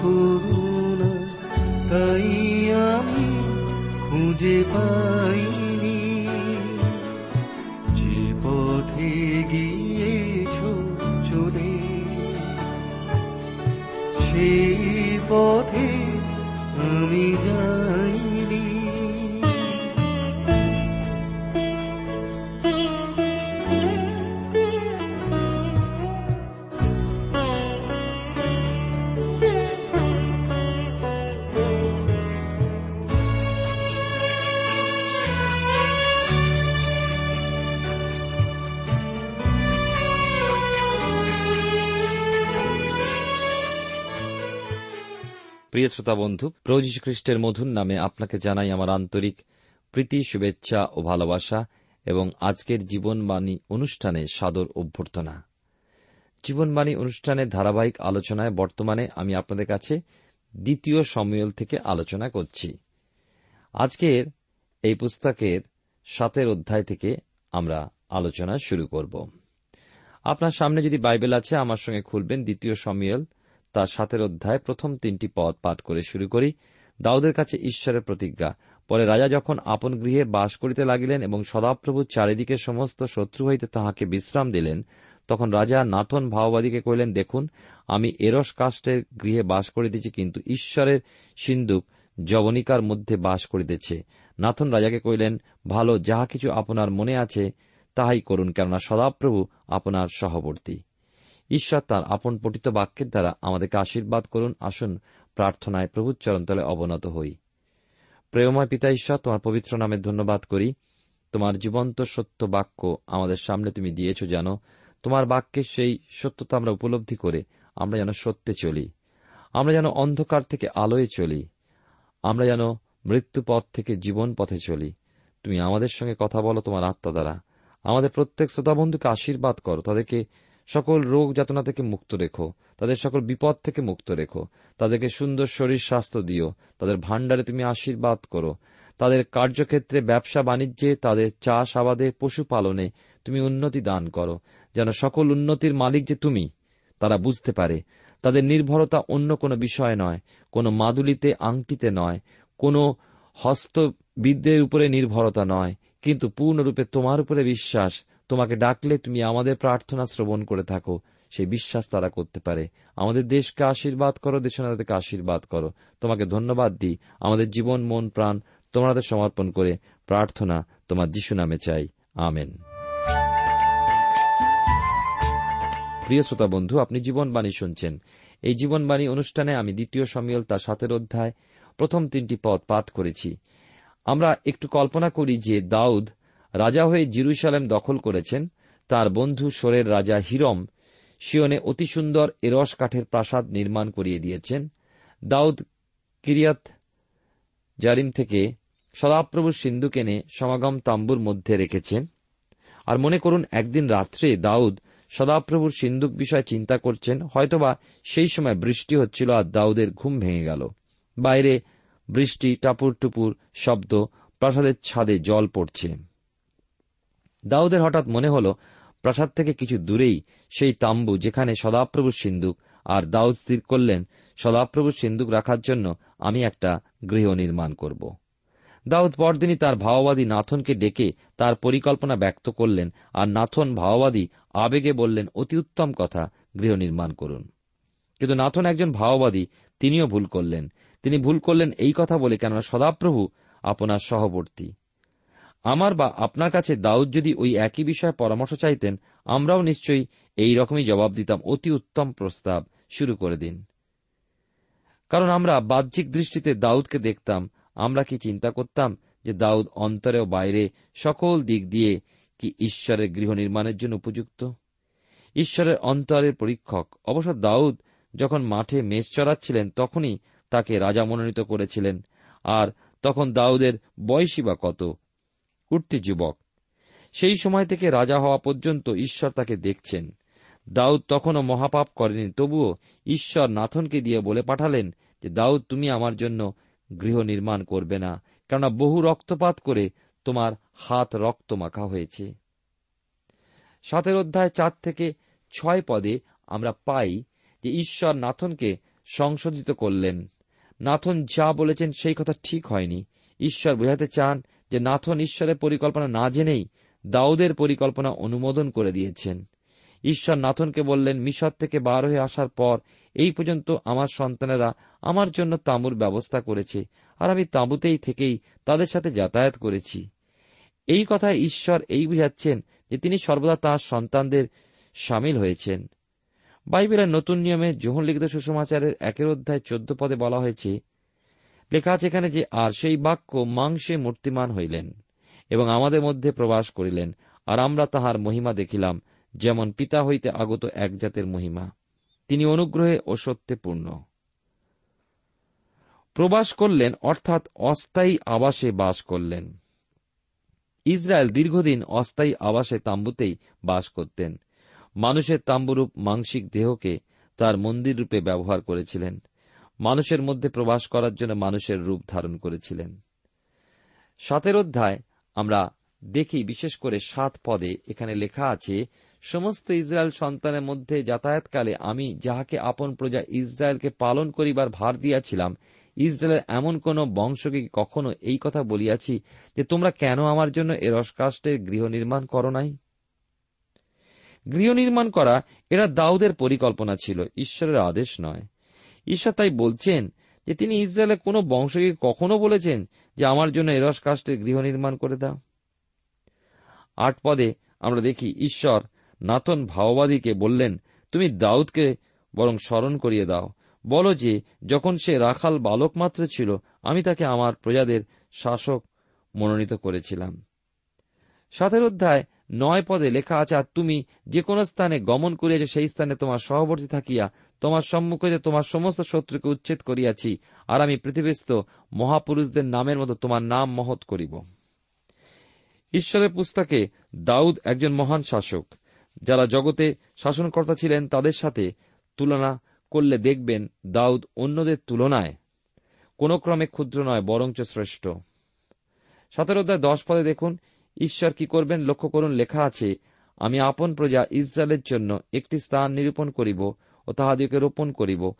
করুণা তাই আমি খুঁজে পাইনি। প্রিয় শ্রোতা বন্ধু, প্রভু খ্রিস্টের মধুর নামে আপনাকে জানাই আমার আন্তরিক প্রীতি, শুভেচ্ছা ও ভালোবাসা এবং আজকের জীবনবাণী অনুষ্ঠানে সাদর অভ্যর্থনা। জীবনবাণী অনুষ্ঠানের ধারাবাহিক আলোচনায় বর্তমানে আমি আপনাদের কাছে দ্বিতীয় সম্মেল থেকে আলোচনা করছি। আজকের এই পুস্তকের সাতের অধ্যায় থেকে আমরা আলোচনা শুরু করব। আপনার সামনে যদি বাইবেল আছে, আমার সঙ্গে খুলবেন দ্বিতীয় সম্মেল তার সাতের অধ্যায় প্রথম তিনটি পদ পাঠ করে শুরু করি। দাউদের কাছে ঈশ্বরের প্রতিজ্ঞা। পরে রাজা যখন আপন গৃহে বাস করিতে লাগিলেন এবং সদাপ্রভু চারিদিকে সমস্ত শত্রু হইতে তাহাকে বিশ্রাম দিলেন, তখন রাজা নাথন ভাওবাদীকে কহিলেন, দেখুন, আমি এরস কাষ্টের গৃহে বাস করিতেছি, কিন্তু ঈশ্বরের সিন্ধুক জবনিকার মধ্যে বাস করিতেছে। নাথন রাজাকে কহিলেন, ভালো, যাহা কিছু আপনার মনে আছে, তাহাই করুন, কেননা সদাপ্রভু আপনার সহবর্তী। ঈশ্বর তার আপন পঠিত বাক্যের দ্বারা আমাদেরকে আশীর্বাদ করুন, আসুন, প্রার্থনায় প্রভুর চরণতলে অবনত হই। প্রেমময় পিতা ঈশ্বর, তোমার পবিত্র নামে ধন্যবাদ করি। তোমার জীবন্ত সত্য বাক্য আমাদের সামনে তুমি দিয়েছ জানো তোমার বাক্যের সেই সত্যতা আমরা উপলব্ধি করে আমরা যেন সত্যে চলি। আমরা যেন অন্ধকার থেকে আলোয় চলি। আমরা যেন মৃত্যু পথ থেকে জীবন পথে চলি। তুমি আমাদের সঙ্গে কথা বলো তোমার আত্মা দ্বারা। আমাদের প্রত্যেক শ্রোতা বন্ধুকে আশীর্বাদ করো, তাদেরকে সকল রোগ যাতনা থেকে মুক্ত রেখো। তাদের সকল বিপদ থেকে মুক্ত রেখো। তাদেরকে সুন্দর শরীর স্বাস্থ্য দিও। তাদের ভাণ্ডারে তুমি আশীর্বাদ করো। তাদের কার্যক্ষেত্রে ব্যবসা বাণিজ্যে, তাদের চাষ আবাদে পশুপালনে তুমি উন্নতি দান করো। যেন সকল উন্নতির মালিক যে তুমি, তারা বুঝতে পারে। তাদের নির্ভরতা অন্য কোনো বিষয় নয়, কোনো মাদুলিতে, আংটিতে নয়, কোনো হস্তবিদ্যের উপরে নির্ভরতা নয়, কিন্তু পূর্ণরূপে তোমার উপরে বিশ্বাস তোমাকে ডাকলে তুমি আমাদের প্রার্থনা শ্রবণ করে থাকো। সেই বিশ্বাস তারা করতে পারে। আমাদের দেশকে আশীর্বাদ করো দেশনাথকে আশীর্বাদ করো। তোমাকে ধন্যবাদ দিই। আমাদের জীবন, মন, প্রাণ তোমাদের সমর্পণ করে প্রার্থনা তোমার যিশু নামে চাই। আমেন। প্রিয় শ্রোতা বন্ধু, আপনি জীবনবাণী শুনছেন। এই জীবনবাণী অনুষ্ঠানে আমি দ্বিতীয় সম্মিল তার সাতের অধ্যায় প্রথম তিনটি পদ পাঠ করেছি। আমরা একটু কল্পনা করি যে দাউদ রাজা হয়ে জিরুসালেম দখল করেছেন। তার বন্ধু সোরের রাজা হিরম শিওনে অতি সুন্দর এরস কাঠের প্রাসাদ নির্মাণ করিয়ে দিয়েছেন। দাউদ কিরিয়াত জারিম থেকে সদাপ্রভুর সিন্ধু কেনে সমাগম তাম্বুর মধ্যে রেখেছেন। আর মনে করুন, একদিন রাত্রে দাউদ সদাপ্রভুর সিন্ধুক বিষয়ে চিন্তা করছেন, হয়তোবা সেই সময় বৃষ্টি হচ্ছিল আর দাউদের ঘুম ভেঙে গেল। বাইরে বৃষ্টি টাপুর টুপুর শব্দ, প্রাসাদের ছাদে জল পড়ছে। দাউদের হঠাৎ মনে হল, প্রাসাদ থেকে কিছু দূরেই সেই তাম্বু যেখানে সদাপ্রভুর সিন্ধুক আর দাউদ স্থির করলেন, সদাপ্রভুর সিন্ধুক রাখার জন্য আমি একটা গৃহ নির্মাণ করব। দাউদ পরদিনই তার ভাওবাদী নাথনকে ডেকে তার পরিকল্পনা ব্যক্ত করলেন আর নাথন ভাওবাদী আবেগে বললেন, অতি উত্তম কথা, গৃহ নির্মাণ করুন। কিন্তু নাথন একজন ভাওবাদী, তিনিও ভুল করলেন। তিনি ভুল করলেন এই কথা বলে, কেননা সদাপ্রভু আপনার সহবর্তী। আমার বা আপনার কাছে দাউদ যদি ওই একই বিষয়ে পরামর্শ চাইতেন, আমরাও নিশ্চয়ই এই রকমই জবাব দিতাম অতি উত্তম প্রস্তাব শুরু করে দিন। কারণ আমরা বাহ্যিক দৃষ্টিতে দাউদকে দেখতাম, আমরা কি চিন্তা করতাম যে দাউদ অন্তরে ও বাইরে সকল দিক দিয়ে কি ঈশ্বরের গৃহ নির্মাণের জন্য উপযুক্ত? ঈশ্বরের অন্তরের পরীক্ষক। অবশ্য দাউদ যখন মাঠে মেষ চড়াচ্ছিলেন, তখনই তাকে রাজা মনোনীত করেছিলেন। আর তখন দাউদের বয়সী বা কত? উঠতি যুবক। সেই সময় থেকে রাজা হওয়া পর্যন্ত ঈশ্বর তাকে দেখছেন। দাউদ তখনও মহাপাপ করেনি, তবুও ঈশ্বর নাথনকে দিয়ে বলে পাঠালেন যে, দাউদ, তুমি আমার জন্য গৃহ নির্মাণ করবে না, কেননা বহু রক্তপাত করে তোমার হাত রক্ত মাখা হয়েছে। সাতের অধ্যায় চার থেকে ছয় পদে আমরা পাই যে, ঈশ্বর নাথনকে সংশোধিত করলেন। নাথন যা বলেছেন সেই কথা ঠিক হয়নি। ঈশ্বর বোঝাতে চান যে নাথন ঈশ্বরের পরিকল্পনা না জেনেই দাউদের পরিকল্পনা অনুমোদন করে দিয়েছেন। ঈশ্বর নাথনকে বললেন, মিশর থেকে বার হয়ে আসার পর এই পর্যন্ত আমার সন্তানেরা আমার জন্য তাঁবুর ব্যবস্থা করেছে আর আমি তাঁবুতেই থেকেই তাদের সাথে যাতায়াত করেছি। এই কথায় ঈশ্বর এই বুঝাচ্ছেন যে তিনি সর্বদা তাঁর সন্তানদের সামিল হয়েছেন। বাইবেলের নতুন নিয়মে যোহন লিখিত সুষমাচারের একের অধ্যায় চোদ্দ পদে বলা হয়েছে লেখা আছে এখানে যে, আর সেই বাক্য মাংসে মূর্তিমান হইলেন এবং আমাদের মধ্যে প্রবাস করিলেন, আর আমরা তাহার মহিমা দেখিলাম, যেমন পিতা হইতে আগত এক জাতের মহিমা। তিনি অনুগ্রহে ও সত্যে পূর্ণ। প্রবাস করলেন, অর্থাৎ অস্থায়ী আবাসে বাস করলেন। ইসরায়েল দীর্ঘদিন অস্থায়ী আবাসে তাম্বুতেই বাস করতেন। মানুষের তাম্বুরূপ মাংসিক দেহকে তার মন্দির রূপে ব্যবহার করেছিলেন। মানুষের মধ্যে প্রবাস করার জন্য মানুষের রূপ ধারণ করেছিলেন। সাতের অধ্যায় আমরা দেখি, বিশেষ করে সাত পদে এখানে লেখা আছে, সমস্ত ইসরায়েল সন্তানের মধ্যে যাতায়াতকালে আমি যাহাকে আপন প্রজা ইসরায়েলকে পালন করিবার ভার দিয়াছিলাম, ইসরায়েলের এমন কোন বংশকে কখনো এই কথা বলিয়াছি যে তোমরা কেন আমার জন্য এ রসকাষ্টের গৃহ নির্মাণ করো নাই? গৃহ নির্মাণ করা, এরা দাউদের পরিকল্পনা ছিল, ঈশ্বরের আদেশ নয়। ঈশ্বর তাই বলছেন যে তিনি ইসরায়েলের কোন বংশকে কখনো বলেছেন যে আমার জন্য এরস কাষ্টের গৃহ নির্মাণ করে দাও। আট পদে আমরা দেখি ঈশ্বর নাথন ভাওবাদীকে বললেন, তুমি দাউদকে বরং স্মরণ করিয়ে দাও। বলো যে, যখন সে রাখাল বালক মাত্র ছিল, আমি তাকে আমার প্রজাদের শাসক মনোনীত করেছিলাম। সাতের অধ্যায় নয় পদে লেখা আছে, আর তুমি যে কোন স্থানে গমন করিয়াছ, সেই স্থানে তোমার সহবর্তী থাকিয়া, তোমার সম্মুখে তোমার সমস্ত শত্রুকে উচ্ছেদ করিয়াছি, আর আমি পৃথিবীস্থ মহাপুরুষদের নামের মতো তোমার নাম মহৎ করিব। ঈশ্বরের পুস্তকে দাউদ একজন মহান শাসক, যারা জগতে শাসনকর্তা ছিলেন, তাদের সাথে তুলনা করলে দেখবেন দাউদ অন্যদের তুলনায় কোন ক্রমে ক্ষুদ্র নয়, বরঞ্চ শ্রেষ্ঠ। সতেরো অধ্যায় দশ পদে দেখুন ঈশ্বর কি করবেন লক্ষ্য করুন, লেখা আছে, আমি আপন প্রজা ইসরায়েলের জন্য একটি স্থান নিরূপণ করিব ও তাহাদিকে রোপণ করিব।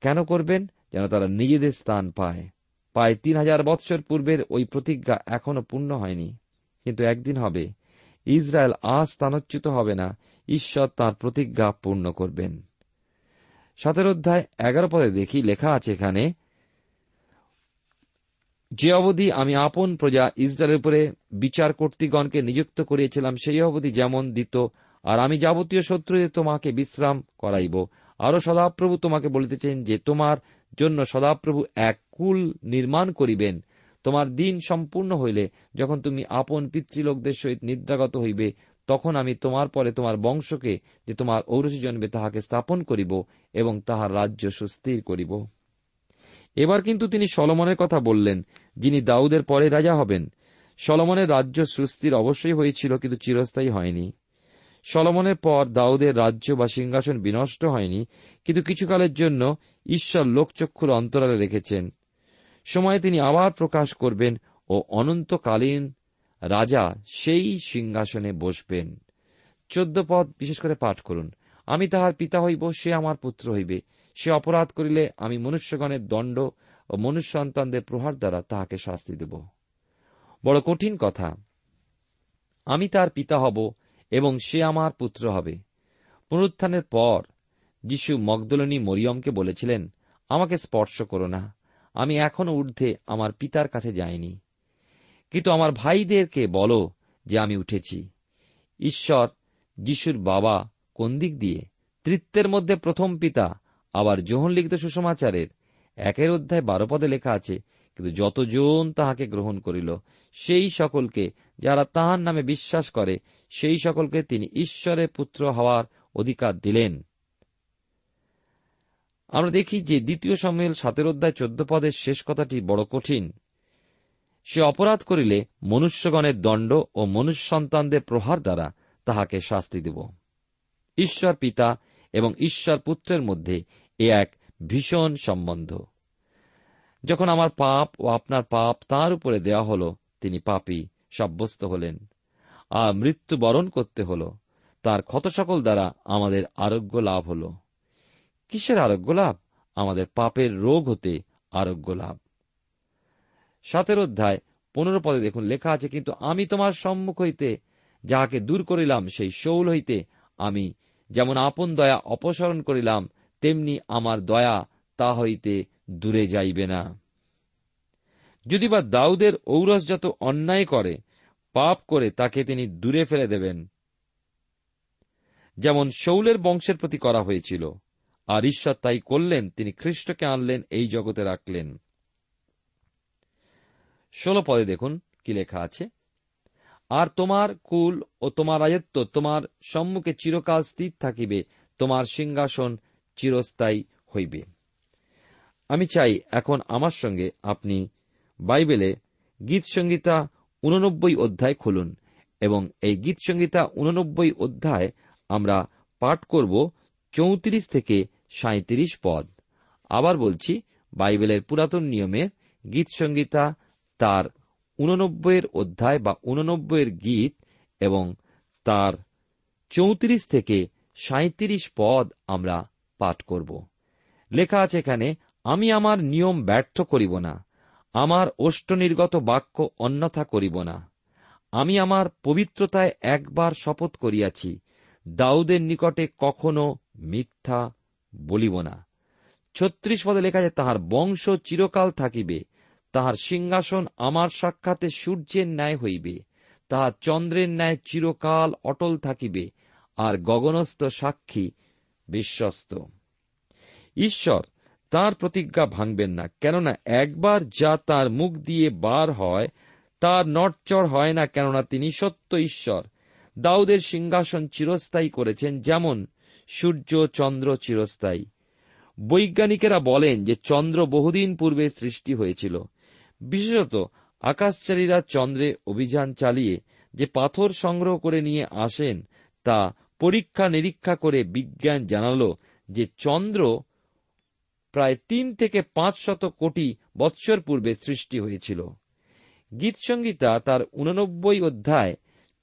কেন করবেন? যেন তারা নিজেদের স্থান পায়। প্রায় তিন হাজার বৎসর পূর্বের ওই প্রতিজ্ঞা এখনও পূর্ণ হয়নি। কিন্তু একদিন হবে, ইসরায়েল আজ স্থানচ্যুত হবে না, ঈশ্বর তার প্রতিজ্ঞা পূর্ণ করবেন। সতেরো অধ্যায় এগারো পদে দেখি লেখা আছে এখানে যে অবধি আমি আপন প্রজা ইসরায়েলের উপরে বিচার কর্তৃগণকে নিযুক্ত করিয়েছিলাম, সেই অবধি যেমন দিত, আর আমি যাবতীয় শত্রুদের তোমাকে বিশ্রাম করাইব। আরও সদাপ্রভু তোমাকে বলিতেছেন যে, তোমার জন্য সদাপ্রভু এক কুল নির্মাণ করিবেন। তোমার দিন সম্পূর্ণ হইলে, যখন তুমি আপন পিতৃলোকদের সহিত নিদ্রাগত হইবে, তখন আমি তোমার পরে তোমার বংশকে, যে তোমার ঔরসী জন্মে তাহাকে স্থাপন করিব এবং তাহার রাজ্য সুস্থির করিব। এবার কিন্তু তিনি সলমনের কথা বললেন, যিনি দাউদের পরে রাজা হবেন। সলমনের রাজ্য সুস্থির অবশ্যই হয়েছিল, কিন্তু চিরস্থায়ী হয়নি। সলমনের পর দাউদের রাজ্য বা সিংহাসন বিনষ্ট হয়নি, কিন্তু কিছুকালের জন্য ঈশ্বর লোকচক্ষুর অন্তরালে রেখেছেন। সময়ে তিনি আবার প্রকাশ করবেন ও অনন্তকালীন রাজা সেই সিংহাসনে বসবেন। চোদ্দ পদ, বিশেষ করে পাঠ করুন। আমি তাহার পিতা হইব, সে আমার পুত্র হইবে। সে অপরাধ করিলে আমি মনুষ্যগণের দণ্ড ও মনুষ্য সন্তানদের প্রহার দ্বারা তাহাকে শাস্তি দেব। বড় কঠিন কথা। আমি তার পিতা হব এবং সে আমার পুত্র হবে। পুনরুত্থানের পর যিশু মগদলনী মরিয়মকে বলেছিলেন, আমাকে স্পর্শ করো না। আমি এখনও ঊর্ধ্বে আমার পিতার কাছে যাইনি। কিন্তু আমার ভাইদেরকে বলো যে আমি উঠেছি। ঈশ্বর যিশুর বাবা কোন দিক দিয়ে? তৃত্বের মধ্যে প্রথম পিতা আবার যোহন লিখিত সুসমাচারের একের অধ্যায় বারো পদে লেখা আছে, কিন্তু যতজন তাহাকে গ্রহণ করিল, সেই সকলকে যারা তাহার নামে বিশ্বাস করে, সেই সকলকে তিনি ঈশ্বরের পুত্র হওয়ার অধিকার দিলেন। আমরা দেখি যে দ্বিতীয় সম্মেল সাতের অধ্যায় চোদ্দ পদের শেষ কথাটি বড় কঠিন। সে অপরাধ করিলে মনুষ্যগণের দণ্ড ও মনুষ্য সন্তানদের প্রহার দ্বারা তাহাকে শাস্তি দেব। ঈশ্বর পিতা এবং ঈশ্বর পুত্রের মধ্যে এ এক ভীষণ সম্বন্ধ। যখন আমার পাপ ও আপনার পাপ তার উপরে দেওয়া হল, তিনি পাপী, সাব্যস্ত হলেন। আর মৃত্যু বরণ করতে হল, তার ক্ষত সকল দ্বারা আমাদের আরোগ্য লাভ হল। কিসের আরোগ্য লাভ? আমাদের পাপের রোগ হতে আরোগ্য লাভ। সাতের অধ্যায়, পনেরো পদে দেখুন লেখা আছে, কিন্তু আমি তোমার সম্মুখ হইতে যাহাকে দূর করিলাম, সেই শৌল হইতে আমি যেমন আপন দয়া অপসারণ করিলাম, তেমনি আমার দয়া তা হইতে দূরে যাইবে না। যদি বা দাউদের ঔরসজাত অন্যায় করে, পাপ করে তাকে তিনি দূরে ফেলে দেবেন। যেমন শৌলের বংশের প্রতি করা হয়েছিল, আর ঈশ্বর তাই করলেন, তিনি খ্রিস্টকে আনলেন, এই জগতে রাখলেন। ষোলো পদে দেখুন কি লেখা আছে। আর তোমার কুল ও তোমার রাজত্ব তোমার সম্মুখে চিরকাল স্থির থাকিবে, তোমার সিংহাসন চিরস্থায়ী হইবে। আমি চাই এখন আমার সঙ্গে আপনি বাইবেলে গীত সংগীতা উননব্বই অধ্যায় খুলুন এবং এই গীত সংগীতা উননব্বই অধ্যায় আমরা পাঠ করব চৌত্রিশ থেকে সাঁত্রিশ পদ। আবার বলছি, বাইবেলের পুরাতন নিয়মে গীত সংগীতা তার উননব্বইয়ের অধ্যায় বা উননব্বইয়ের গীত এবং তার চৌত্রিশ থেকে সাঁত্রিশ পদ আমরা পাঠ করব। লেখা আছে এখানে, আমি আমার নিয়ম ব্যর্থ করিব না, আমার অষ্টনির্গত বাক্য অন্যথা করিব না। আমি আমার পবিত্রতায় একবার শপথ করিয়াছি, দাউদের নিকটে কখনো মিথ্যা বলিব না। ছত্রিশ পদে লেখা যায় তাহার বংশ চিরকাল থাকিবে তাহার সিংহাসন আমার সাক্ষাতে সূর্যের ন্যায় হইবে, তাহার চন্দ্রের ন্যায় চিরকাল অটল থাকিবে, আর গগনস্থ সাক্ষী বিশ্বস্ত। ঈশ্বর, তার প্রতিজ্ঞা ভাঙবেন না, কেননা একবার যা তার মুখ দিয়ে বার হয়, তার নটচড় হয় না, কেননা তিনি সত্য ঈশ্বর। দাউদের সিংহাসন চিরস্থায়ী করেছেন, যেমন সূর্য, চন্দ্র চিরস্থায়ী। বৈজ্ঞানিকেরা বলেন যে চন্দ্র বহুদিন পূর্বে সৃষ্টি হয়েছিল বিশেষত আকাশচারীরা চন্দ্রে অভিযান চালিয়ে যে পাথর সংগ্রহ করে নিয়ে আসেন, তা পরীক্ষা নিরীক্ষা করে বিজ্ঞান জানাল যে চন্দ্র প্রায় তিন থেকে পাঁচ শত কোটি বৎসর পূর্বে সৃষ্টি হয়েছিল। গীতসংগীতা তার উননব্বই অধ্যায়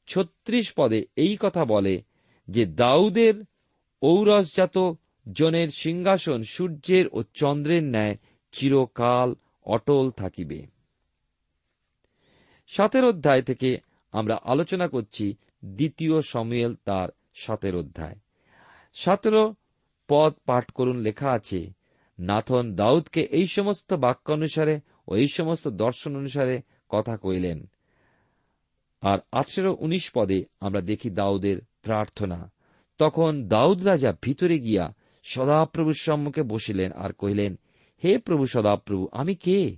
ছত্রিশ পদে এই কথা বলে যে দাউদের ঔরসজাত জনের সিংহাসন সূর্যের ও চন্দ্রের ন্যায় চিরকাল অটল থাকিবে। সাতের অধ্যায় থেকে আমরা আলোচনা করছি দ্বিতীয় সময়েল তার সাতের অধ্যায়। সতেরো পদ পাঠ করুন লেখা আছে, নাথন দাউদকে এই সমস্ত বাক্য অনুসারে ও এই সমস্ত দর্শন অনুসারে কথা কইলেন। আর আঠেরো উনিশ পদে আমরা দেখি দাউদের প্রার্থনা। তখন দাউদ রাজা ভিতরে গিয়া সদাপ্রভুর সম্মুখে বসিলেন আর কহিলেন হে প্রভু সদাপ্রভু, আমি কে?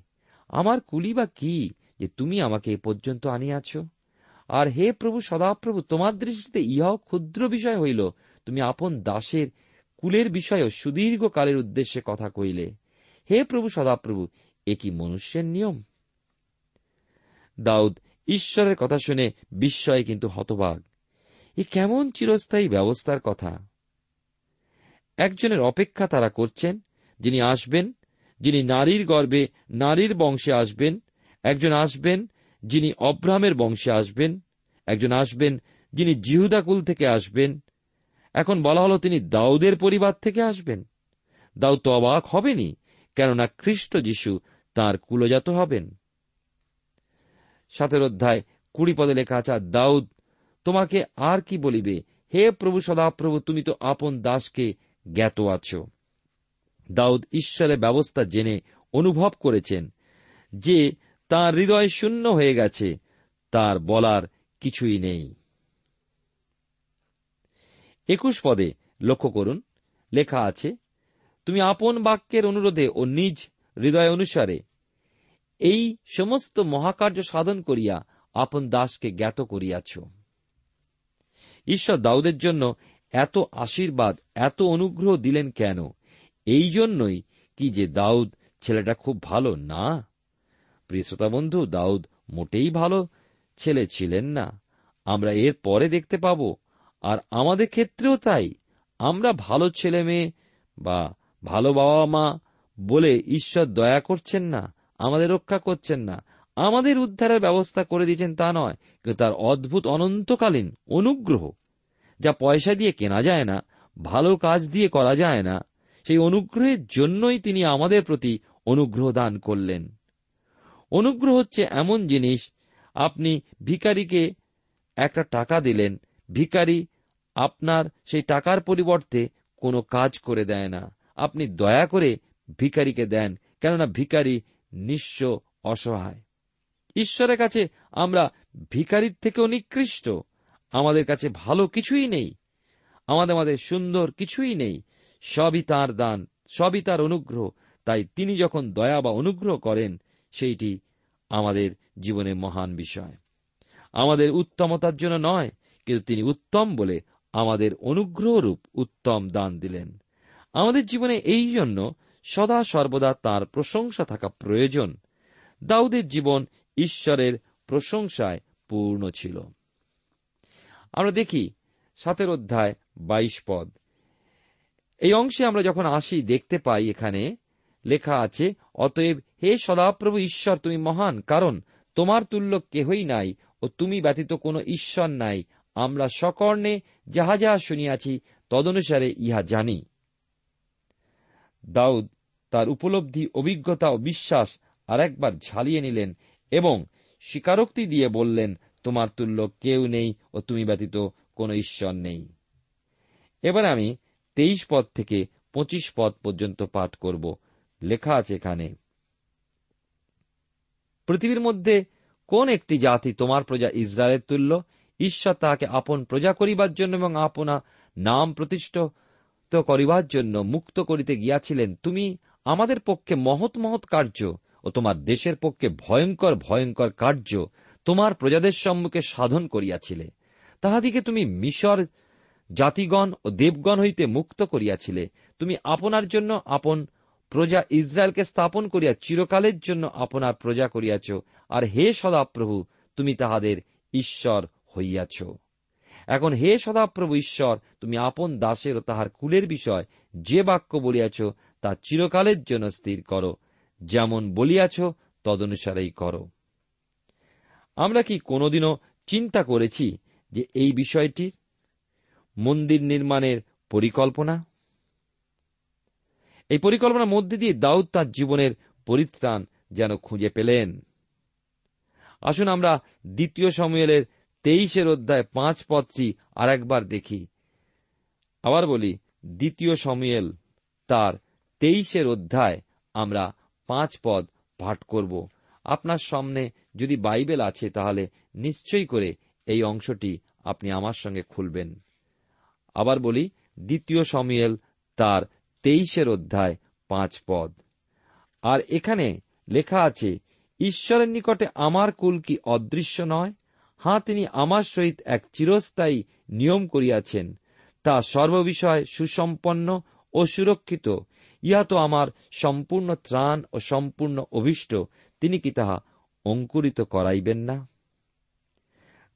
আমার কুলি বা কি, যে তুমি আমাকে এ পর্যন্ত আনিয়াছ? আর হে প্রভু সদাপ্রভু, তোমার দৃষ্টিতে ইহাও ক্ষুদ্র বিষয় হইল, তুমি আপন দাসের কুলের বিষয়েও সুদীর্ঘ কালের উদ্দেশ্যে কথা কইলে হে প্রভু সদাপ্রভু, এ কি মনুষ্যের নিয়ম? দাউদ, ঈশ্বরের কথা শুনে বিস্ময়ে কিন্তু হতবাগ এ কেমন চিরস্থায়ী ব্যবস্থার কথা? একজনের অপেক্ষা তারা করছেন, যিনি আসবেন যিনি নারীর গর্বে নারীর বংশে আসবেন, একজন আসবেন যিনি অব্রাহামের বংশে আসবেন, একজন আসবেন যিনি জিহুদাকুল থেকে আসবেন। এখন বলা হল তিনি দাউদের পরিবার থেকে আসবেন। দাউদ তো অবাক হবেনি কেননা খ্রিস্ট যিশু তার কুলজাত হবেন। সাতের অধ্যায় কুড়ি পদে লেখা আছে, দাউদ, তোমাকে আর কি বলিবে? হে প্রভু, সদাপ্রভু, তুমি তো আপন দাসকে জ্ঞাত আছো। দাউদ ঈশ্বরের ব্যবস্থা জেনে অনুভব করেছেন যে তার হৃদয় শূন্য হয়ে গেছে, তার বলার কিছুই নেই। একুশ পদে লক্ষ্য করুন, লেখা আছে, তুমি আপন বাক্যের অনুরোধে ও নিজ হৃদয় অনুসারে এই সমস্ত মহাকার্য সাধন করিয়া আপন দাসকে জ্ঞাত করিয়াছ। ঈশ্বর দাউদের জন্য এত আশীর্বাদ, এত অনুগ্রহ দিলেন কেন? এই জন্যই কি যে দাউদ ছেলেটা খুব ভালো না? প্রিয় শ্রোতা বন্ধু, দাউদ মোটেই ভালো ছেলে ছিলেন না। আমরা এর পরে দেখতে পাব, আর আমাদের ক্ষেত্রেও তাই। আমরা ভালো ছেলে মেয়ে বা ভালো বাবা মা বলে ঈশ্বর দয়া করছেন না, আমাদের রক্ষা করছেন না। আমাদের উদ্ধারের ব্যবস্থা করে দিয়েছেন তা নয়, কিন্তু তার অদ্ভুত অনন্তকালীন অনুগ্রহ, যা পয়সা দিয়ে কেনা যায় না, ভালো কাজ দিয়ে করা যায় না সেই অনুগ্রহের জন্যই তিনি আমাদের প্রতি অনুগ্রহ দান করলেন। অনুগ্রহ হচ্ছে এমন জিনিস, আপনি ভিকারিকে একটা টাকা দিলেন, ভিকারি আপনার সেই টাকার পরিবর্তে কোনো কাজ করে দেয় না। আপনি দয়া করে ভিকারিকে দেন, কেননা ভিকারি নিঃস্ব অসহায়। ঈশ্বরের কাছে আমরা ভিকারির থেকেও নিকৃষ্ট। আমাদের কাছে ভালো কিছুই নেই। আমাদের আমাদের সুন্দর কিছুই নেই। সবই তাঁর দান, সবই তার অনুগ্রহ। তাই তিনি যখন দয়া বা অনুগ্রহ করেন, সেইটি আমাদের জীবনে মহান বিষয়। আমাদের উত্তমতার জন্য নয়, কিন্তু তিনি উত্তম বলে আমাদের অনুগ্রহরূপ উত্তম দান দিলেন। আমাদের জীবনে এই জন্য সদা সর্বদা তার প্রশংসা থাকা প্রয়োজন। দাউদের জীবন ঈশ্বরের প্রশংসায় পূর্ণ ছিল। আমরা দেখি সাতের অধ্যায় বাইশ পদ। এই অংশে আমরা যখন আসি, দেখতে পাই এখানে লেখা আছে, অতএব হে সদাপ্রভু ঈশ্বর, তুমি মহান, কারণ তোমার তুল্য কেহই নাই ও তুমি ব্যতীত কোনো ঈশ্বর নাই। আমরা সকর্ণে যাহা যাহা শুনিয়াছি, তদনুসারে ইহা জানি। দাউদ তার উপলব্ধি, অভিজ্ঞতা ও বিশ্বাস আর একবার ঝালিয়ে নিলেন এবং স্বীকারোক্তি দিয়ে বললেন, তোমার তুল্য কেউ নেই ও তুমি ব্যতীত কোনো ঈশ্বর নেই। এবার আমি তেইশ পদ থেকে পঁচিশ পদ পর্যন্ত পাঠ করব। লেখা আছে এখানে। পৃথিবীর মধ্যে কোন একটি জাতি তোমার প্রজা ইসরায়েলের তুল্য? ঈশ্বর তাহাকে আপন প্রজা করিবার জন্য এবং আপনা নাম প্রতিষ্ঠিত করিবার জন্য মুক্ত করিতে গিয়াছিলেন। তুমি আমাদের পক্ষে মহৎ মহৎ কার্য ও তোমার দেশের পক্ষে ভয়ঙ্কর ভয়ঙ্কর কার্য তোমার প্রজাদের সম্মুখে সাধন করিয়াছিলে। তাহাদিকে তুমি মিশর জাতিগণ ও দেবগণ হইতে মুক্ত করিয়াছিলে। তুমি আপনার জন্য আপন প্রজা ইসরায়েলকে স্থাপন করিয়া চিরকালের জন্য আপনার প্রজা করিয়াছ। আর হে সদাপ্রভু, তুমি তাহাদের ঈশ্বর হইয়াছ। এখন হে সদাপ্রভু ঈশ্বর, তুমি আপন দাসের ও তাহার কুলের বিষয় যে বাক্য বলিয়াছ, তা চিরকালের জন্য স্থির করো। যেমন বলিয়াছ, তদনুসারেই করো। আমরা কি কোনোদিনও চিন্তা করেছি যে এই বিষয়টির মন্দির নির্মাণের পরিকল্পনা? এই পরিকল্পনার মধ্যে দিয়ে দাউদ তাঁর জীবনের পরিত্রাণ যেন খুঁজে পেলেন। আসুন আমরা দ্বিতীয় সময়ের তেইশের অধ্যায় পাঁচ পদটি আর একবার দেখি। আবার বলি, দ্বিতীয় সময়েল তার তেইশের অধ্যায় আমরা পাঁচ পদ পাঠ করব। আপনার সামনে যদি বাইবেল আছে তাহলে নিশ্চয়ই করে এই অংশটি আপনি আমার সঙ্গে খুলবেন। আবার বলি, দ্বিতীয় সমিয়েল তার তেইশের অধ্যায়, পাঁচ পদ। আর এখানে লেখা আছে, ঈশ্বরের নিকটে আমার কুল কি অদৃশ্য নয়? হাঁ, তিনি আমার সহিত এক চিরস্থায়ী নিয়ম করিয়াছেন। তা সর্ববিষয় সুসম্পন্ন ও সুরক্ষিত। ইহা তো আমার সম্পূর্ণ ত্রাণ ও সম্পূর্ণ অভিষ্ট। তিনি কি তাহা অঙ্কুরিত করাইবেন না?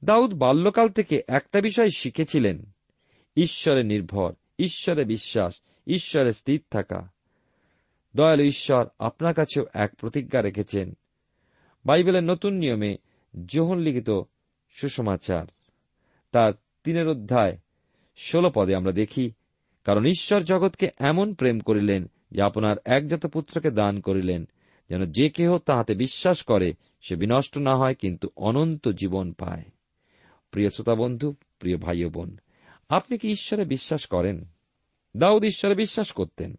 দাউদ বাল্যকাল থেকে একটা বিষয় শিখেছিলেন। ঈশ্বরে নির্ভর, ঈশ্বরে বিশ্বাস, ঈশ্বরে স্থির থাকা। দয়ালু ঈশ্বর আপনার কাছেও এক প্রতিজ্ঞা রেখেছেন। বাইবেলের নতুন নিয়মে যোহন লিখিত সুসমাচার। তার তিনের অধ্যায়, ষোল পদে আমরা দেখি, কারণ ঈশ্বর জগৎকে এমন প্রেম করিলেন যে আপনার একজাত পুত্রকে দান করিলেন, যেন যে কেহ তাহাতে বিশ্বাস করে সে বিনষ্ট না হয়, কিন্তু অনন্ত জীবন পায়। প্রিয় শ্রোতা বন্ধু, প্রিয় ভাই বোন আপনি কি ঈশ্বরে বিশ্বাস করেন? দাউদ ঈশ্বরে বিশ্বাস করতেন।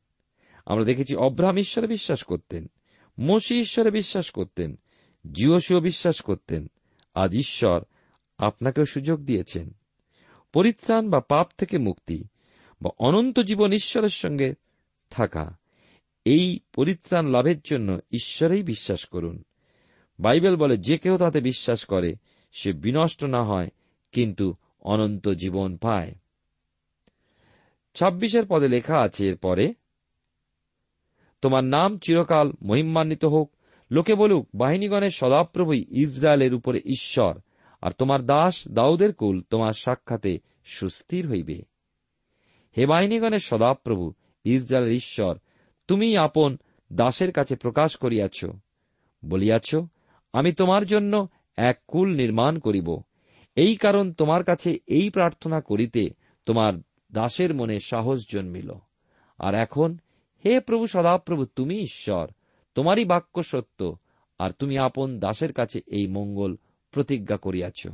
আমরা দেখেছি অব্রাহাম ঈশ্বরে বিশ্বাস করতেন। মসি ঈশ্বরে বিশ্বাস করতেন। জিওসিও বিশ্বাস করতেন। আজ ঈশ্বর আপনাকেও সুযোগ দিয়েছেন। পরিত্রাণ বা পাপ থেকে মুক্তি বা অনন্ত জীবন ঈশ্বরের সঙ্গে থাকা। এই পরিত্রাণ লাভের জন্য ঈশ্বরেই বিশ্বাস করুন। বাইবেল বলে, যে কেউ তাতে বিশ্বাস করে, সে বিনষ্ট না হয়, কিন্তু অনন্ত জীবন পায়। ছাব্বিশের পদে লেখা আছে, এরপরে, তোমার নাম চিরকাল মহিমান্বিত হোক, লোকে বলুক, বাহিনীগণের সদাপ্রভুই ইসরায়েলের উপরে ঈশ্বর, আর তোমার দাস দাউদের কুল তোমার সাক্ষাতে সুস্থির হইবে। হে বাহিনীগণের সদাপ্রভু, ইসরায়েলের ঈশ্বর, তুমি আপন দাসের কাছে প্রকাশ করিয়াছ। বলিয়াছ, আমি তোমার জন্য এক কুল নির্মাণ করিব। এই কারণ তোমার কাছে এই প্রার্থনা করিতে তোমার দাসের মনে সাহস জন্মিল। আর এখন, হে প্রভু সদাপ্রভু, তুমি ঈশ্বর, তোমারই বাক্য সত্য, আর তুমি আপন দাসের কাছে এই মঙ্গল প্রতিজ্ঞা করিয়াছ।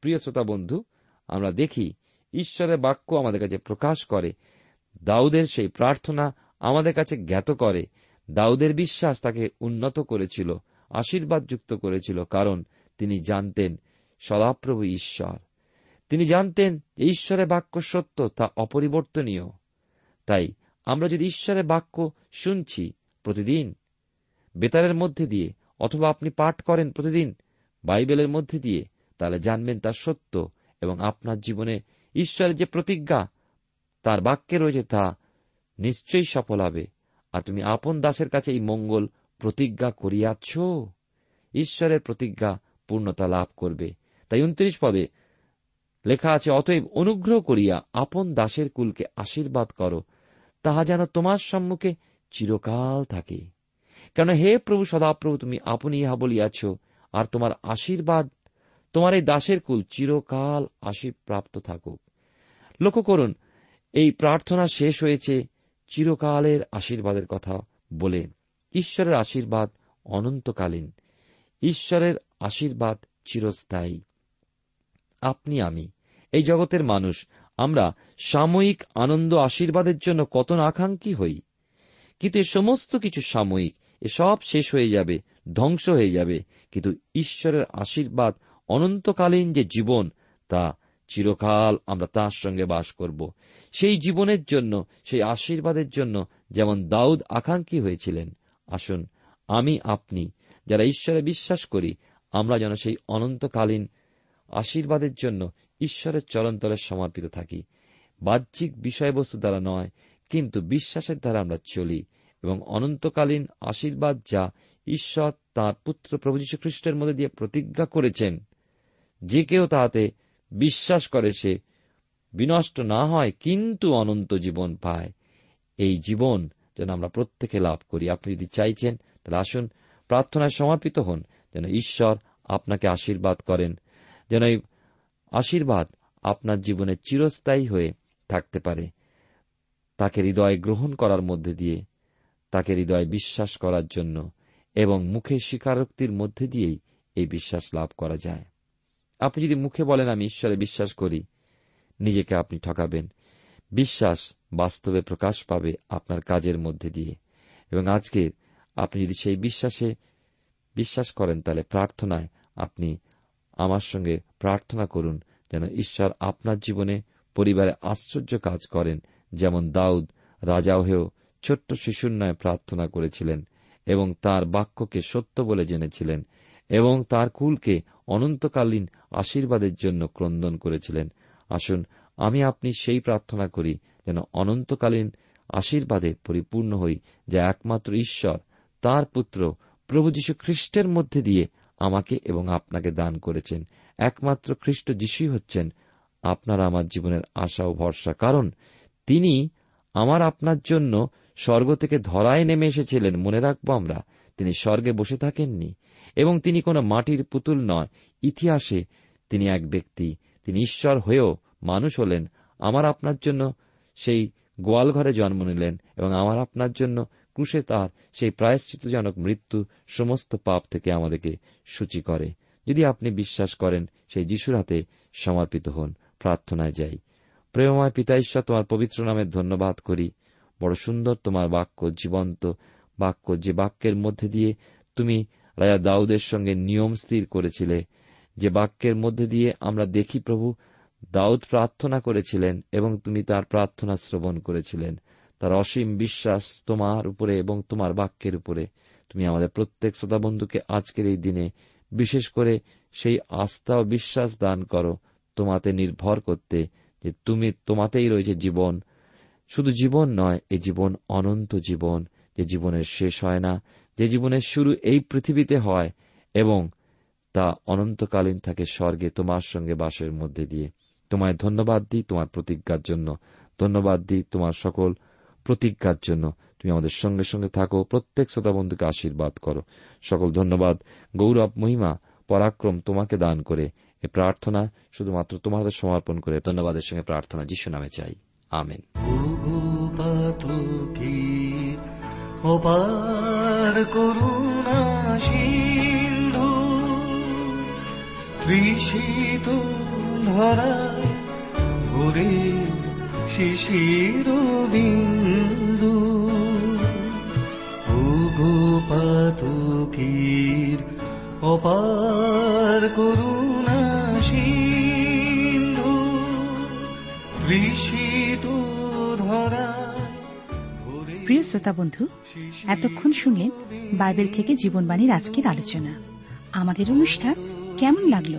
প্রিয় শ্রোতা বন্ধু, আমরা দেখি ঈশ্বরের বাক্য আমাদের কাছে প্রকাশ করে, দাউদের সেই প্রার্থনা আমাদের কাছে জ্ঞাত করে, দাউদের বিশ্বাস তাকে উন্নত করেছিল, আশীর্বাদযুক্ত করেছিল, কারণ তিনি জানতেন সদাপ্রভু ঈশ্বর। তিনি জানতেন ঈশ্বরের বাক্য সত্য, তা অপরিবর্তনীয়। তাই আমরা যদি ঈশ্বরের বাক্য শুনছি প্রতিদিন, বেতারের মধ্যে দিয়ে অথবা আপনি পাঠ করেন প্রতিদিন, বাইবেলের মধ্যে দিয়ে, তাহলে জানবেন তা সত্য এবং আপনার জীবনে ঈশ্বরের যে প্রতিজ্ঞা, তার বাক্যে রয়েছে তা নিশ্চয়ই সফল হবে। আর তুমি আপন দাসের কাছে এই মঙ্গল প্রতিজ্ঞা করিয়াছ। ঈশ্বরের প্রতিজ্ঞা পূর্ণতা লাভ করবে। তাই উনত্রিশ পদে লেখা আছে, অতএব অনুগ্রহ করিয়া আপন দাসের কুলকে আশীর্বাদ করো, তাহা যেন তোমার সম্মুখে চিরকাল থাকে। কেন হে প্রভু, সদাপ্রভু, তুমি আপনি ইহা বলিয়াছ, আর তোমার আশীর্বাদ, তোমার এই দাসের কুল চিরকাল আশীর প্রাপ্ত থাকুক। লক্ষ্য করুন, এই প্রার্থনা শেষ হয়েছে চিরকালের আশীর্বাদের কথা বলে। ঈশ্বরের আশীর্বাদ অনন্তকালীন, ঈশ্বরের আশীর্বাদ চিরস্থায়ী। আপনি আমি। এই জগতের মানুষ, আমরা সাময়িক আনন্দ আশীর্বাদের জন্য কত না আকাঙ্ক্ষী হই। কিন্তু এ সমস্ত কিছু সাময়িক এসব শেষ হয়ে যাবে, ধ্বংস হয়ে যাবে। কিন্তু ঈশ্বরের আশীর্বাদ অনন্তকালীন যে জীবন, তা চিরকাল আমরা তার সঙ্গে বাস করব। সেই জীবনের জন্য, সেই আশীর্বাদের জন্য যেমন দাউদ আকাঙ্ক্ষী হয়েছিলেন। আসুন, আমি, আপনি, যারা ঈশ্বরে বিশ্বাস করি, আমরা যেন সেই অনন্তকালীন আশীর্বাদের জন্য ঈশ্বরের চরণতলে সমর্পিত থাকি। বাহ্যিক বিষয়বস্তু দ্বারা নয়, কিন্তু বিশ্বাসের দ্বারা আমরা চলি এবং অনন্তকালীন আশীর্বাদ যা ঈশ্বর তাঁর পুত্র প্রভু যীশু খ্রিস্টের মধ্যে দিয়ে প্রতিজ্ঞা করেছেন, যে কেউ তাহাতে বিশ্বাস করে সে বিনষ্ট না হয়, কিন্তু অনন্ত জীবন পায়। এই জীবন যেন আমরা প্রত্যেকে লাভ করি। আপনি যদি চাইছেন, তাহলে আসুন, প্রার্থনায় সমর্পিত হন, যেন ঈশ্বর আপনাকে আশীর্বাদ করেন। যেন এই আশীর্বাদ আপনার জীবনে চিরস্থায়ী হয়ে থাকতে পারে। তাকে হৃদয় গ্রহণ করার মধ্যে দিয়ে, তাকে হৃদয় বিশ্বাস করার জন্য এবং মুখে স্বীকারোক্তির মধ্যে দিয়েই এই বিশ্বাস লাভ করা যায়। আপনি যদি মুখে বলেন, আমি ঈশ্বরে বিশ্বাস করি, নিজেকে আপনি ঠকাবেন, বিশ্বাস বাস্তবে প্রকাশ পাবে আপনার কাজের মধ্যে দিয়ে। এবং আজকে আপনি যদি সেই বিশ্বাসে বিশ্বাস করেন, তাহলে প্রার্থনায় আপনি আমার সঙ্গে প্রার্থনা করুন যেন ঈশ্বর আপনার জীবনে পরিবারে আশ্চর্য কাজ করেন, যেমন দাউদ রাজাও হয়েও ছোট্ট শিশুর নয় প্রার্থনা করেছিলেন এবং তার বাক্যকে সত্য বলে জেনেছিলেন এবং তার কুলকে অনন্তকালীন আশীর্বাদের জন্য ক্রন্দন করেছিলেন। আসুন, আমি আপনি সেই প্রার্থনা করি যেন অনন্তকালীন আশীর্বাদে পরিপূর্ণ হই, যা একমাত্র ঈশ্বর, তার পুত্র প্রভু যীশু খ্রিস্টের মধ্যে দিয়ে আমাকে এবং আপনাকে দান করেছেন। একমাত্র খ্রিস্ট যিশুই হচ্ছেন। আপনার আমার জীবনের আশা ও ভরসা। কারণ তিনি আমার আপনার জন্য স্বর্গ থেকে ধরায় নেমে এসেছিলেন। মনে রাখব আমরা, তিনি স্বর্গে বসে থাকেননি এবং তিনি কোনো মাটির পুতুল নয়। ইতিহাসে তিনি এক ব্যক্তি। তিনি ঈশ্বর হয়েও মানুষ হলেন। আমার আপনার জন্য সেই গোয়াল ঘরে জন্ম নিলেন এবং আমার আপনার জন্য ক্রুশে তার সেই প্রায়শ্চিতজনক মৃত্যু সমস্ত পাপ থেকে আমাদেরকে সূচি করে। যদি আপনি বিশ্বাস করেন, সেই যিশুর হাতে সমর্পিত হন, প্রার্থনায় যাই। প্রেমময় পিতা ঈশ্বর, তোমার পবিত্র নামের ধন্যবাদ করি। বড় সুন্দর তোমার বাক্য, জীবন্ত বাক্য, যে বাক্যের মধ্যে দিয়ে তুমি রাজা দাউদের সঙ্গে নিয়ম স্থির করেছিলে, যে বাক্যের মধ্যে দিয়ে আমরা দেখি প্রভু দাউদ প্রার্থনা করেছিলেন এবং তুমি তার প্রার্থনা শ্রবণ করেছিলেন। তার অসীম বিশ্বাস তোমার উপরে এবং তোমার বাক্যের উপরে। তুমি আমাদের প্রত্যেক শ্রোতা বন্ধুকে আজকের এই দিনে বিশেষ করে সেই আস্থা ও বিশ্বাস দান করো, তোমাতে নির্ভর করতে যে তুমি তোমাতেই রয়েছে জীবন। শুধু জীবন নয়, এ জীবন অনন্ত জীবন, যে জীবনের শেষ হয় না, যে জীবনের শুরু এই পৃথিবীতে হয় এবং তা অনন্তকালীন থাকে স্বর্গে তোমার সঙ্গে বাসের মধ্যে দিয়ে। তোমায় ধন্যবাদ দিই তোমার প্রতিজ্ঞার জন্য। ধন্যবাদ দিই তোমার সকল প্রতিজ্ঞার জন্য। তুমি আমাদের সঙ্গে সঙ্গে থাকো, প্রত্যেক শ্রোতা বন্ধুকে আশীর্বাদ করো। সকল ধন্যবাদ। গৌরব, মহিমা, পরাক্রম তোমাকে দান করে। এ প্রার্থনা শুধুমাত্র তোমাদের সমর্পণ করে। ধন্যবাদের সঙ্গে প্রার্থনা যিশু নামে চাই। আমেন। ভরে শিশির বিন্দু ভূগোপাতকীর অপার করুণা সিন্ধু। তৃষিত ভরে প্রিয় শ্রোতা বন্ধু এতক্ষণ শুনলেন বাইবেল থেকে জীবনবাণীর আজকের আলোচনা। আমাদের অনুষ্ঠান কেমন লাগল?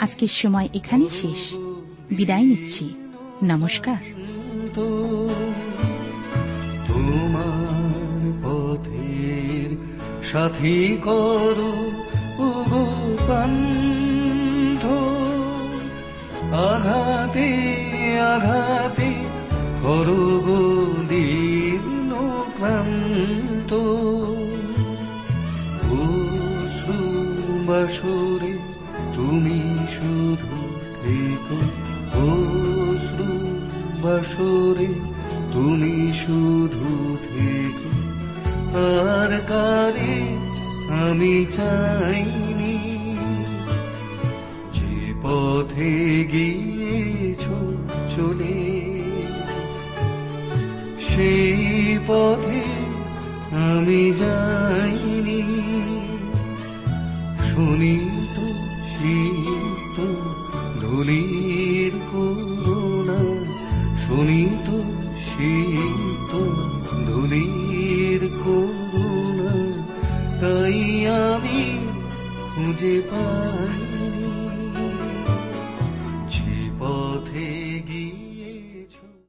আজকের সময় এখানেই শেষ। বিদায় নিচ্ছি। নমস্কার। তোমার পথের সাথী করো পান্থ আঘাতে আঘাতে করো দীর্ণ ক্লান্ত। বাসরে তুমি বাসরে তুমি শুধু থেকো। আর কারে আমি চাইনি? যে পথে গিয়েছ চলে, সেই পথে আমি যাইনি। শুনি খুঁজে পাই